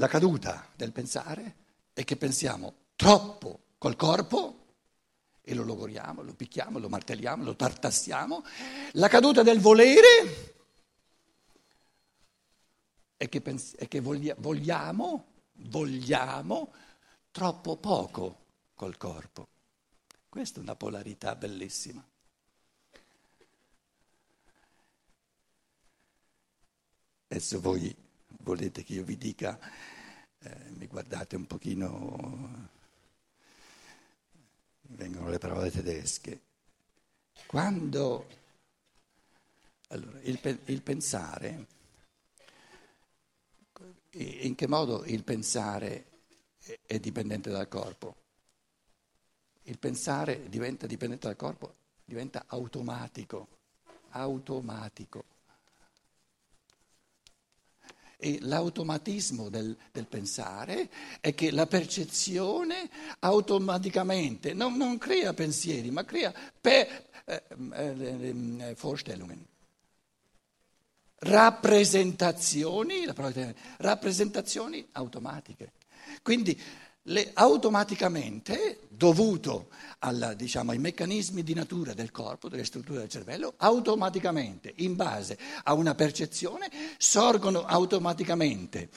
La caduta del pensare è che pensiamo troppo col corpo e lo logoriamo, lo picchiamo, lo martelliamo, lo tartassiamo. La caduta del volere è che, pens- è che voglia- vogliamo, vogliamo troppo poco col corpo. Questa è una polarità bellissima. Adesso voi volete che io vi dica, eh, mi guardate un pochino, vengono le parole tedesche. Quando allora, il, il pensare, in che modo il pensare è dipendente dal corpo? Il pensare diventa dipendente dal corpo, diventa automatico, automatico. E l'automatismo del, del, pensare è che la percezione automaticamente non, non crea pensieri, ma crea pe, eh, eh, Vorstellungen. Rappresentazioni, rappresentazioni automatiche. Quindi le, automaticamente, dovuto alla, diciamo, ai meccanismi di natura del corpo, delle strutture del cervello, automaticamente, in base a una percezione, sorgono automaticamente,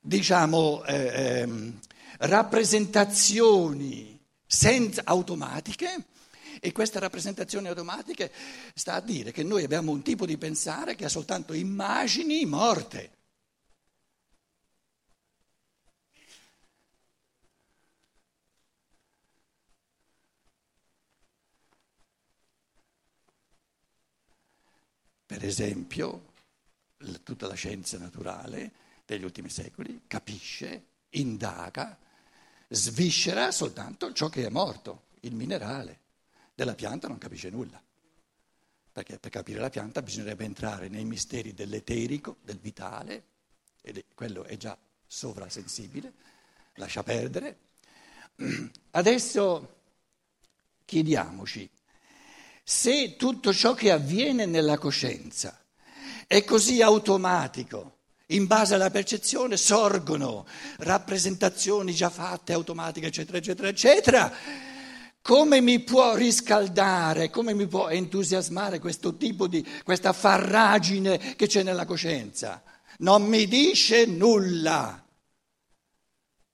diciamo, eh, eh, rappresentazioni senza, automatiche e queste rappresentazioni automatiche sta a dire che noi abbiamo un tipo di pensare che ha soltanto immagini morte. Per esempio, tutta la scienza naturale degli ultimi secoli capisce, indaga, sviscera soltanto ciò che è morto, il minerale. Della pianta non capisce nulla, perché per capire la pianta bisognerebbe entrare nei misteri dell'eterico, del vitale, e quello è già sovrasensibile, lascia perdere. Adesso chiediamoci se tutto ciò che avviene nella coscienza è così automatico, in base alla percezione sorgono rappresentazioni già fatte, automatiche, eccetera, eccetera, eccetera, come mi può riscaldare, come mi può entusiasmare questo tipo di, questa farragine che c'è nella coscienza? Non mi dice nulla.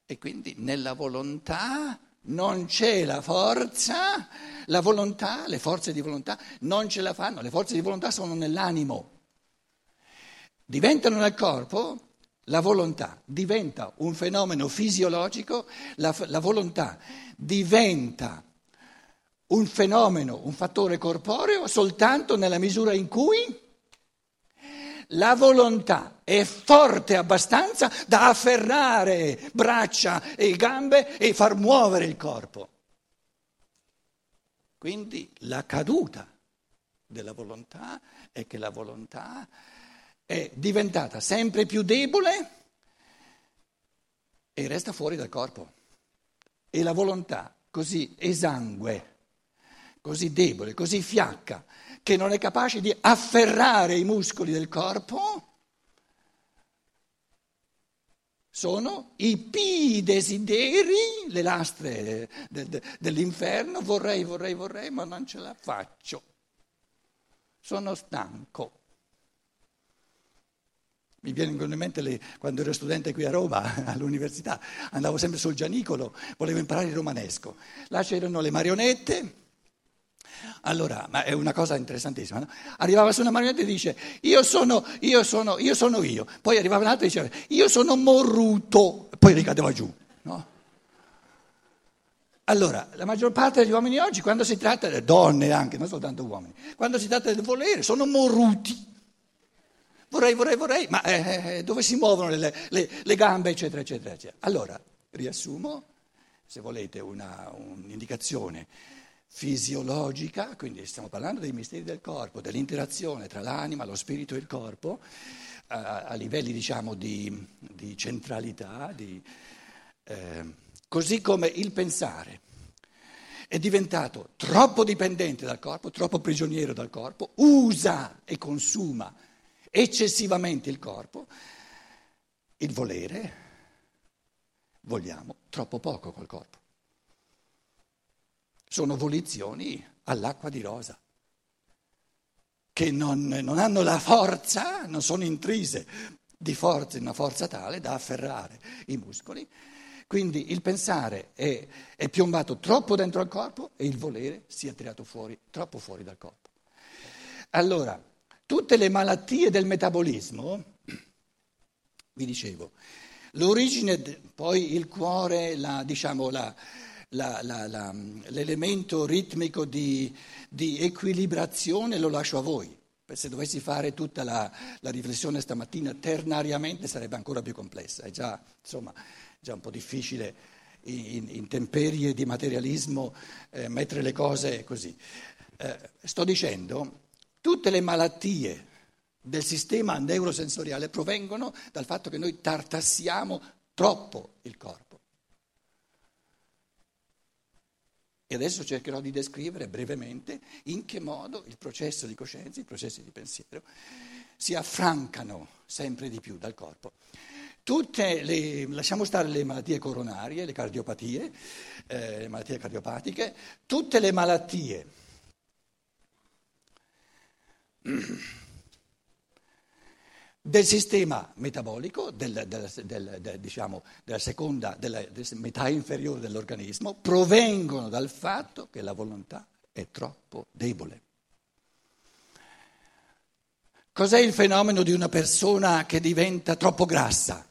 E quindi nella volontà non c'è la forza, la volontà, le forze di volontà non ce la fanno, le forze di volontà sono nell'animo. Diventano nel corpo, la volontà diventa un fenomeno fisiologico, la, la volontà diventa un fenomeno, un fattore corporeo soltanto nella misura in cui la volontà è forte abbastanza da afferrare braccia e gambe e far muovere il corpo. Quindi la caduta della volontà è che la volontà è diventata sempre più debole e resta fuori dal corpo. E la volontà così esangue, così debole, così fiacca, che non è capace di afferrare i muscoli del corpo, sono i pii desideri, le lastre de, de, dell'inferno, vorrei, vorrei, vorrei, ma non ce la faccio. Sono stanco. Mi vengono in mente le, quando ero studente qui a Roma, all'università, andavo sempre sul Gianicolo, volevo imparare il romanesco. Là c'erano le marionette allora, ma è una cosa interessantissima, no? Arrivava su una marionetta e dice, io sono, io sono, io sono io. Poi arrivava un altro e diceva, io sono morruto. Poi ricadeva giù, no? Allora, la maggior parte degli uomini oggi, quando si tratta, di donne anche, non soltanto uomini, quando si tratta di volere, sono morruti. Vorrei, vorrei, vorrei, ma eh, eh dove si muovono le, le, le, gambe, eccetera, eccetera, eccetera. Allora, riassumo, se volete una, un'indicazione fisiologica, quindi stiamo parlando dei misteri del corpo, dell'interazione tra l'anima, lo spirito e il corpo, a, a livelli diciamo di, di centralità, di, eh, così come il pensare è diventato troppo dipendente dal corpo, troppo prigioniero dal corpo, usa e consuma eccessivamente il corpo, il volere vogliamo troppo poco col corpo. Sono volizioni all'acqua di rosa, che non, non hanno la forza, non sono intrise di forza, una forza tale da afferrare i muscoli. Quindi il pensare è, è piombato troppo dentro al corpo e il volere si è tirato fuori, troppo fuori dal corpo. Allora, tutte le malattie del metabolismo, vi dicevo, l'origine, poi il cuore, la, diciamo, la, la, l'elemento ritmico di, di, equilibrazione lo lascio a voi. Se dovessi fare tutta la, riflessione stamattina ternariamente sarebbe ancora più complessa, è già, insomma, già un po' difficile in, in temperie di materialismo eh, mettere le cose così. Eh, sto dicendo, tutte le malattie del sistema neurosensoriale provengono dal fatto che noi tartassiamo troppo il corpo. E adesso cercherò di descrivere brevemente in che modo il processo di coscienza, i processi di pensiero si affrancano sempre di più dal corpo. Tutte le, lasciamo stare le malattie coronarie, le cardiopatie, eh, le malattie cardiopatiche, tutte le malattie del sistema metabolico, del, del, del, diciamo, della seconda, della, della metà inferiore dell'organismo, provengono dal fatto che la volontà è troppo debole. Cos'è il fenomeno di una persona che diventa troppo grassa?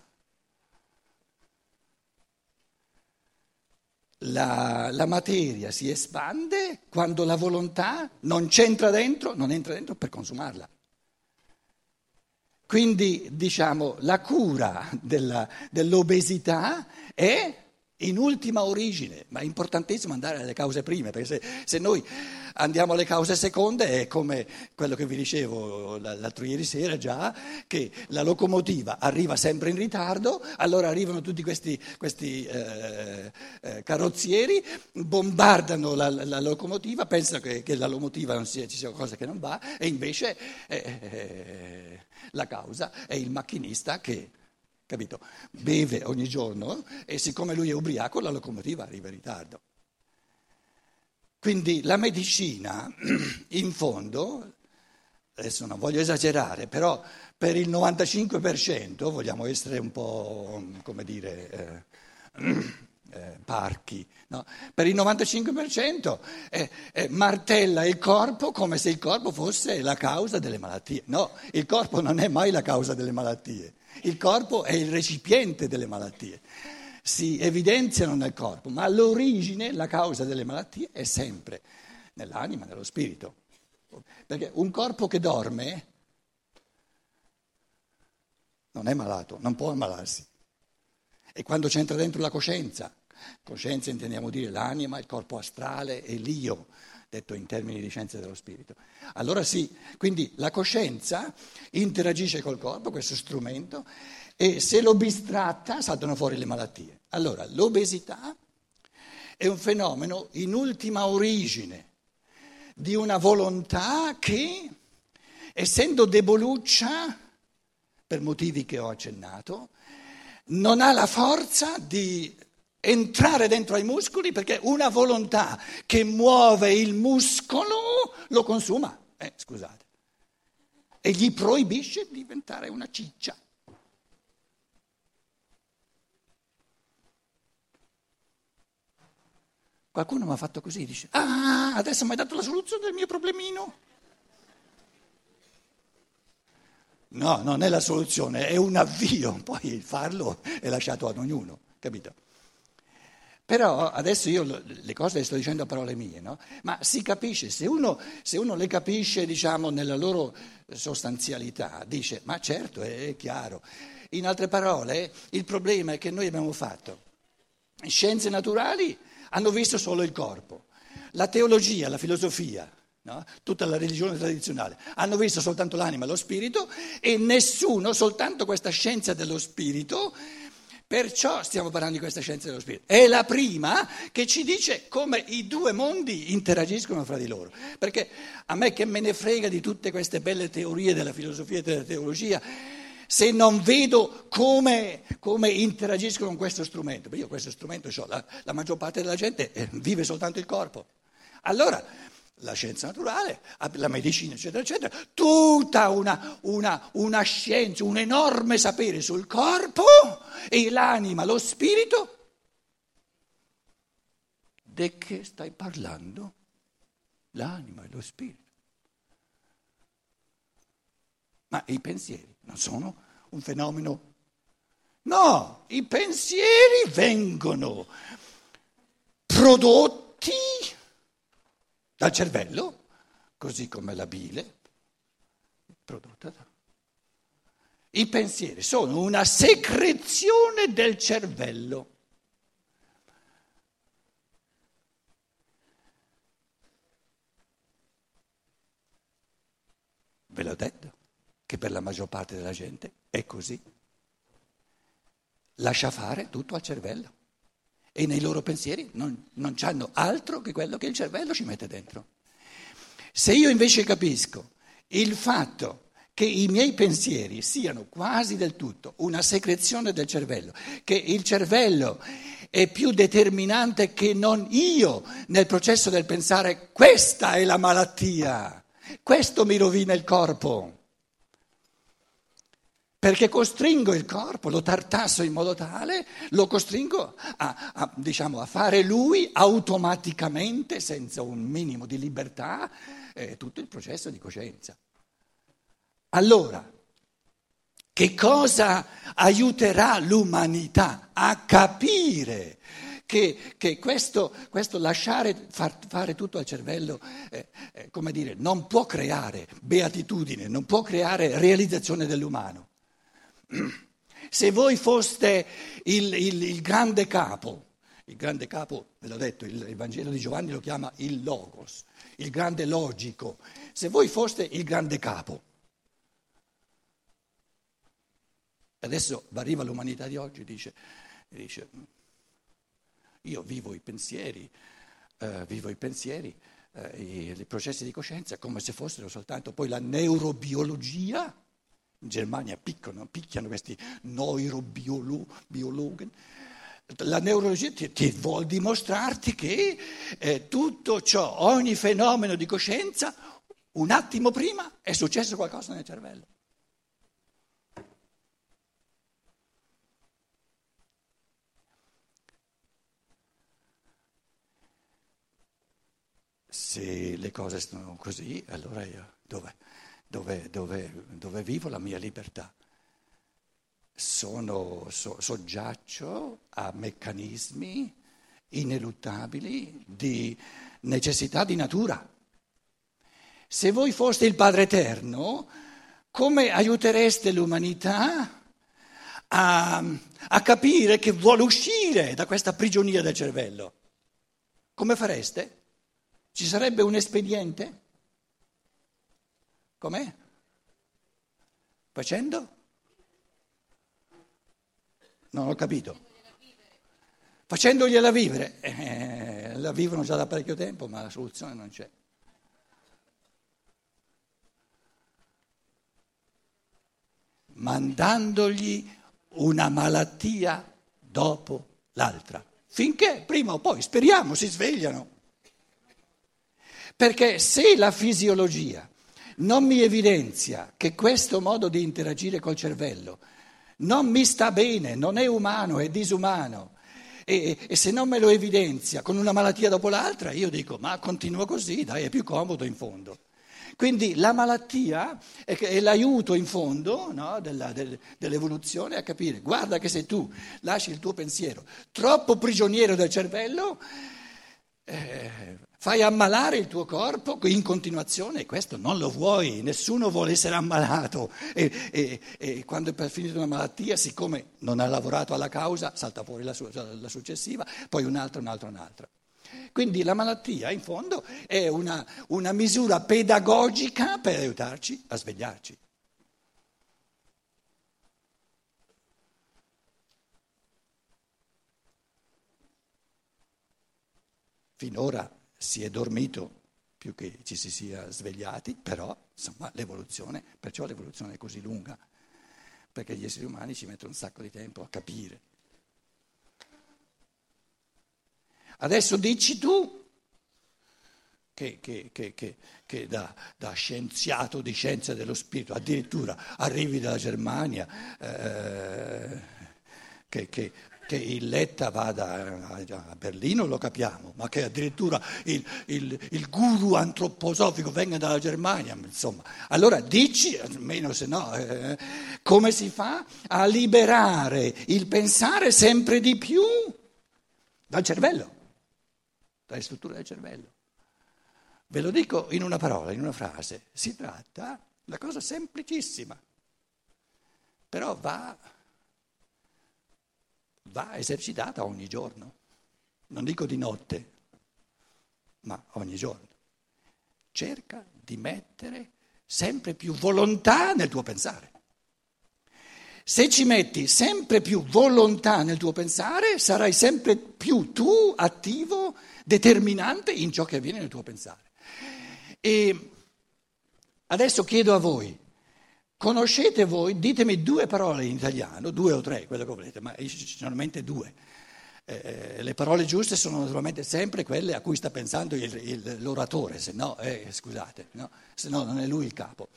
La, la, materia si espande quando la volontà non c'entra dentro, non entra dentro per consumarla. Quindi diciamo la cura della, dell'obesità è in ultima origine, ma è importantissimo andare alle cause prime, perché se, se, noi andiamo alle cause seconde è come quello che vi dicevo l'altro ieri sera già, che la locomotiva arriva sempre in ritardo, allora arrivano tutti questi, questi eh, eh, carrozzieri, bombardano la, la locomotiva, pensano che, che, la locomotiva sia, ci sia qualcosa che non va e invece eh, eh la causa è il macchinista che capito? Beve ogni giorno e siccome lui è ubriaco la locomotiva arriva in ritardo. Quindi la medicina, in fondo, adesso non voglio esagerare, però per il 95% vogliamo essere un po', come dire, eh, eh, parchi, no? per il 95% eh, eh, martella il corpo come se il corpo fosse la causa delle malattie. No, il corpo non è mai la causa delle malattie. Il corpo è il recipiente delle malattie, si evidenziano nel corpo, ma l'origine, la causa delle malattie è sempre nell'anima, nello spirito. Perché un corpo che dorme non è malato, non può ammalarsi. E quando c'entra dentro la coscienza, coscienza intendiamo dire l'anima, il corpo astrale e l'io, detto in termini di scienza dello spirito. Allora sì, quindi la coscienza interagisce col corpo, questo strumento, e se lo bistratta saltano fuori le malattie. Allora, l'obesità è un fenomeno in ultima origine di una volontà che, essendo deboluccia, per motivi che ho accennato, non ha la forza di entrare dentro ai muscoli perché una volontà che muove il muscolo lo consuma. Eh, scusate. E gli proibisce di diventare una ciccia. Qualcuno mi ha fatto così, dice, ah, adesso mi hai dato la soluzione del mio problemino. No, non è la soluzione, è un avvio, poi farlo è lasciato ad ognuno, capito? Però adesso io le cose le sto dicendo a parole mie, no? Ma si capisce, se uno, se uno le capisce, diciamo, nella loro sostanzialità, dice, ma certo, è, è chiaro. In altre parole, il problema è che noi abbiamo fatto scienze naturali, hanno visto solo il corpo. La teologia, la filosofia, no? tutta la religione tradizionale, hanno visto soltanto l'anima e lo spirito e nessuno, soltanto questa scienza dello spirito, Perciò stiamo parlando di questa scienza dello spirito. È la prima che ci dice come i due mondi interagiscono fra di loro. Perché a me che me ne frega di tutte queste belle teorie della filosofia e della teologia, se non vedo come, come interagisco con questo strumento. Io questo strumento ho, la, la maggior parte della gente eh, vive soltanto il corpo. Allora, la scienza naturale, la medicina, eccetera, eccetera, tutta una, una, una scienza, un enorme sapere sul corpo e l'anima, lo spirito. Di che stai parlando? L'anima e lo spirito. Ma i pensieri non sono un fenomeno. No, i pensieri vengono prodotti dal cervello, così come la bile, prodotta da... I pensieri sono una secrezione del cervello. Ve l'ho detto che per la maggior parte della gente è così. Lascia fare tutto al cervello e nei loro pensieri non, non hanno altro che quello che il cervello ci mette dentro. Se io invece capisco il fatto che i miei pensieri siano quasi del tutto una secrezione del cervello, che il cervello è più determinante che non io nel processo del pensare questa è la malattia, questo mi rovina il corpo perché costringo il corpo, lo tartasso in modo tale, lo costringo a, a, diciamo, a fare lui automaticamente, senza un minimo di libertà, eh, tutto il processo di coscienza. Allora, che cosa aiuterà l'umanità a capire che, che questo, questo, lasciare far, fare tutto al cervello, eh, eh, come dire, non può creare beatitudine, non può creare realizzazione dell'umano? Se voi foste il, il, il grande capo, il grande capo, ve l'ho detto, il, Vangelo di Giovanni lo chiama il Logos, il grande logico, se voi foste il grande capo, adesso arriva l'umanità di oggi, dice, dice io vivo i pensieri, eh, vivo i pensieri, eh, i, i processi di coscienza come se fossero soltanto poi la neurobiologia in Germania picchiano, picchiano questi neurobiologhi. La neurologia ti, ti vuole dimostrarti che eh, tutto ciò, ogni fenomeno di coscienza, un attimo prima è successo qualcosa nel cervello. Se le cose stanno così, allora io dove? Dove, dove, dove vivo la mia libertà. Sono, so, soggiaccio a meccanismi ineluttabili di necessità di natura. Se voi foste il Padre Eterno, come aiutereste l'umanità a, a capire che vuole uscire da questa prigionia del cervello? Come fareste? Ci sarebbe un espediente? Com'è? Facendo? Non ho capito. Facendogliela vivere. Eh, la vivono già da parecchio tempo, ma la soluzione non c'è. Mandandogli una malattia dopo l'altra, finché prima o poi, speriamo, si svegliano. Perché se la fisiologia non mi evidenzia che questo modo di interagire col cervello non mi sta bene, non è umano, è disumano. E, e, se non me lo evidenzia con una malattia dopo l'altra, io dico, ma continua così, dai, è più comodo in fondo. Quindi la malattia è, è l'aiuto in fondo no, della, del, dell'evoluzione a capire, guarda che se tu lasci il tuo pensiero troppo prigioniero del cervello, eh, fai ammalare il tuo corpo in continuazione e questo non lo vuoi, nessuno vuole essere ammalato e, e, e quando è finita una malattia, siccome non ha lavorato alla causa, salta fuori la, sua, la successiva, poi un'altra, un'altra, un'altra. Quindi la malattia in fondo è una, una misura pedagogica per aiutarci a svegliarci. Finora si è dormito più che ci si sia svegliati, però insomma l'evoluzione, perciò l'evoluzione è così lunga. perché gli esseri umani ci mettono un sacco di tempo a capire. Adesso dici tu che, che, che, che da, da, scienziato di scienza dello spirito addirittura arrivi dalla Germania, eh, che, il Letta vada a Berlino lo capiamo, ma che addirittura il, il, il guru antroposofico venga dalla Germania, insomma. Allora dici, almeno se no, eh, come si fa a liberare il pensare sempre di più dal cervello, dalle strutture del cervello. Ve lo dico in una parola, in una frase. Si tratta di una cosa semplicissima, però va, va esercitata ogni giorno. Non dico di notte, ma ogni giorno. Cerca di mettere sempre più volontà nel tuo pensare. Se ci metti sempre più volontà nel tuo pensare, sarai sempre più tu attivo, determinante in ciò che avviene nel tuo pensare. E adesso chiedo a voi, conoscete voi, ditemi due parole in italiano, due o tre, quello che volete, ma ci sono in mente due. Eh, le parole giuste sono naturalmente sempre quelle a cui sta pensando il, il, l'oratore, se no, eh, scusate, no? se no non è lui il capo.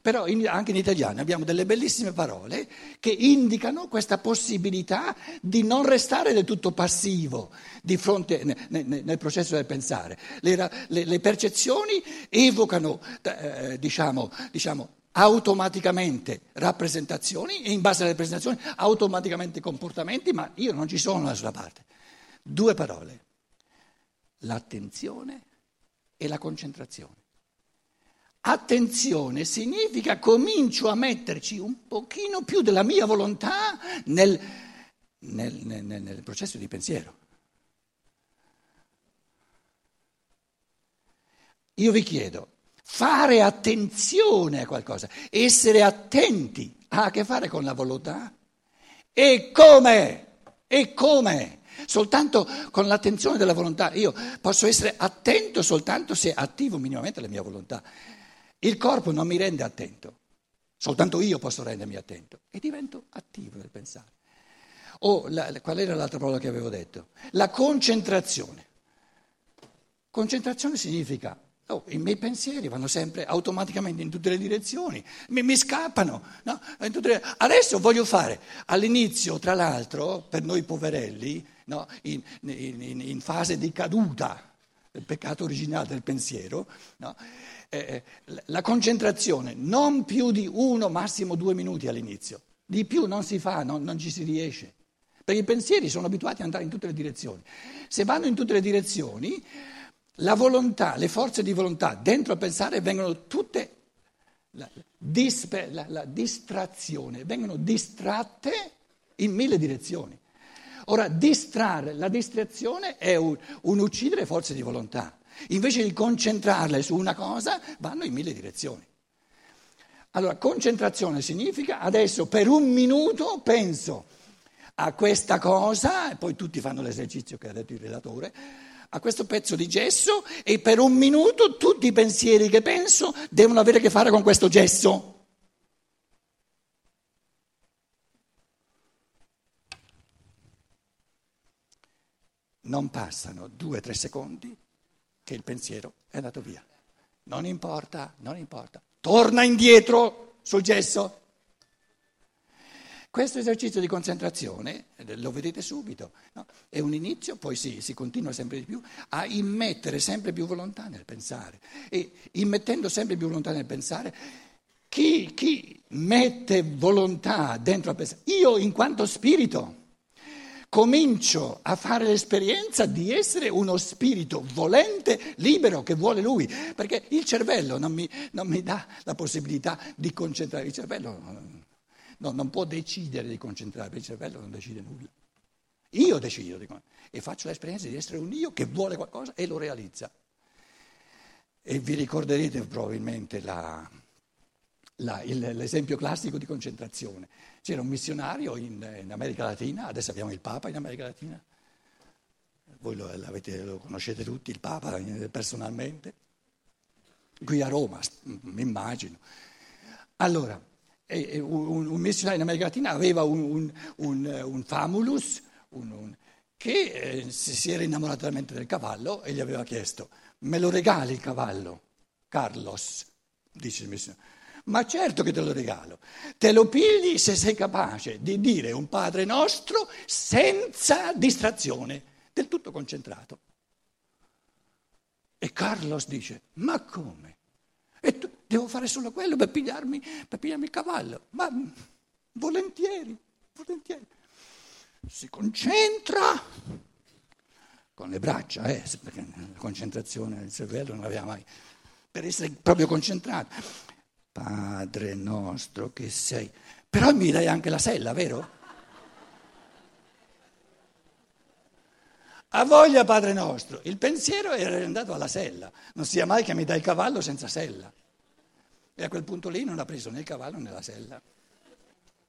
Però in, anche in italiano abbiamo delle bellissime parole che indicano questa possibilità di non restare del tutto passivo di fronte ne, ne, nel processo del pensare. Le, le, le percezioni evocano, eh, diciamo, diciamo, automaticamente rappresentazioni e in base alle rappresentazioni automaticamente comportamenti, ma io non ci sono dalla sua parte. Due parole, l'attenzione e la concentrazione. Attenzione significa comincio a metterci un pochino più della mia volontà nel, nel, nel, nel processo di pensiero. Io vi chiedo, fare attenzione a qualcosa, essere attenti ha a che fare con la volontà? E come? E come? Soltanto con l'attenzione della volontà. Io posso essere attento soltanto se attivo minimamente la mia volontà. Il corpo non mi rende attento, soltanto io posso rendermi attento e divento attivo nel pensare. O la, qual era l'altra parola che avevo detto? La concentrazione. Concentrazione significa Oh, I miei pensieri vanno sempre automaticamente in tutte le direzioni, mi, mi scappano. No? Le... Adesso voglio fare, all'inizio, tra l'altro, per noi poverelli, no? in, in, in, fase di caduta del peccato originale del pensiero, no? eh, eh la concentrazione non più di uno, massimo due minuti all'inizio, di più non si fa, non, non ci si riesce, perché i pensieri sono abituati ad andare in tutte le direzioni. Se vanno in tutte le direzioni, la volontà, le forze di volontà dentro a pensare vengono tutte, la, dispe, la, la distrazione, vengono distratte in mille direzioni. Ora, distrarre, la distrazione è un, un uccidere forze di volontà. Invece di concentrarle su una cosa, vanno in mille direzioni. Allora, concentrazione significa adesso per un minuto penso a questa cosa, e poi tutti fanno l'esercizio che ha detto il relatore, a questo pezzo di gesso e per un minuto tutti i pensieri che penso devono avere a che fare con questo gesso. Non passano due o tre secondi che il pensiero è andato via. Non importa, non importa. Torna indietro sul gesso. Questo esercizio di concentrazione, eh, lo vedete subito, no? è un inizio, poi si, si, continua sempre di più a immettere sempre più volontà nel pensare. E immettendo sempre più volontà nel pensare, chi, chi mette volontà dentro a pensare? Io in quanto spirito comincio a fare l'esperienza di essere uno spirito volente, libero, che vuole lui, perché il cervello non mi, non mi dà la possibilità di concentrare, il cervello no, non può decidere di concentrare, il cervello non decide nulla. Io decido di, e faccio l'esperienza di essere un io che vuole qualcosa e lo realizza. E vi ricorderete probabilmente la, la, il, l'esempio classico di concentrazione. C'era un missionario in, in, America Latina, adesso abbiamo il Papa in America Latina, voi lo, lo conoscete tutti, il Papa eh, personalmente, qui a Roma, mi immagino. Allora, E un, un, missionario in America Latina aveva un, un, un famulus che eh, si era innamorato veramente del cavallo e gli aveva chiesto, me lo regali il cavallo, Carlos, dice il missionario. Ma certo che te lo regalo, te lo pigli se sei capace di dire un Padre nostro senza distrazione, del tutto concentrato. E Carlos dice, ma come? Devo fare solo quello per pigliarmi, per pigliarmi il cavallo? Ma volentieri, volentieri. Si concentra con le braccia, eh, perché la concentrazione del cervello non l'aveva mai, per essere proprio concentrato. Padre nostro che sei. Però mi dai anche la sella, vero? A voglia Padre nostro, il pensiero era andato alla sella, non sia mai che mi dai il cavallo senza sella. E a quel punto lì non ha preso né il cavallo né la sella.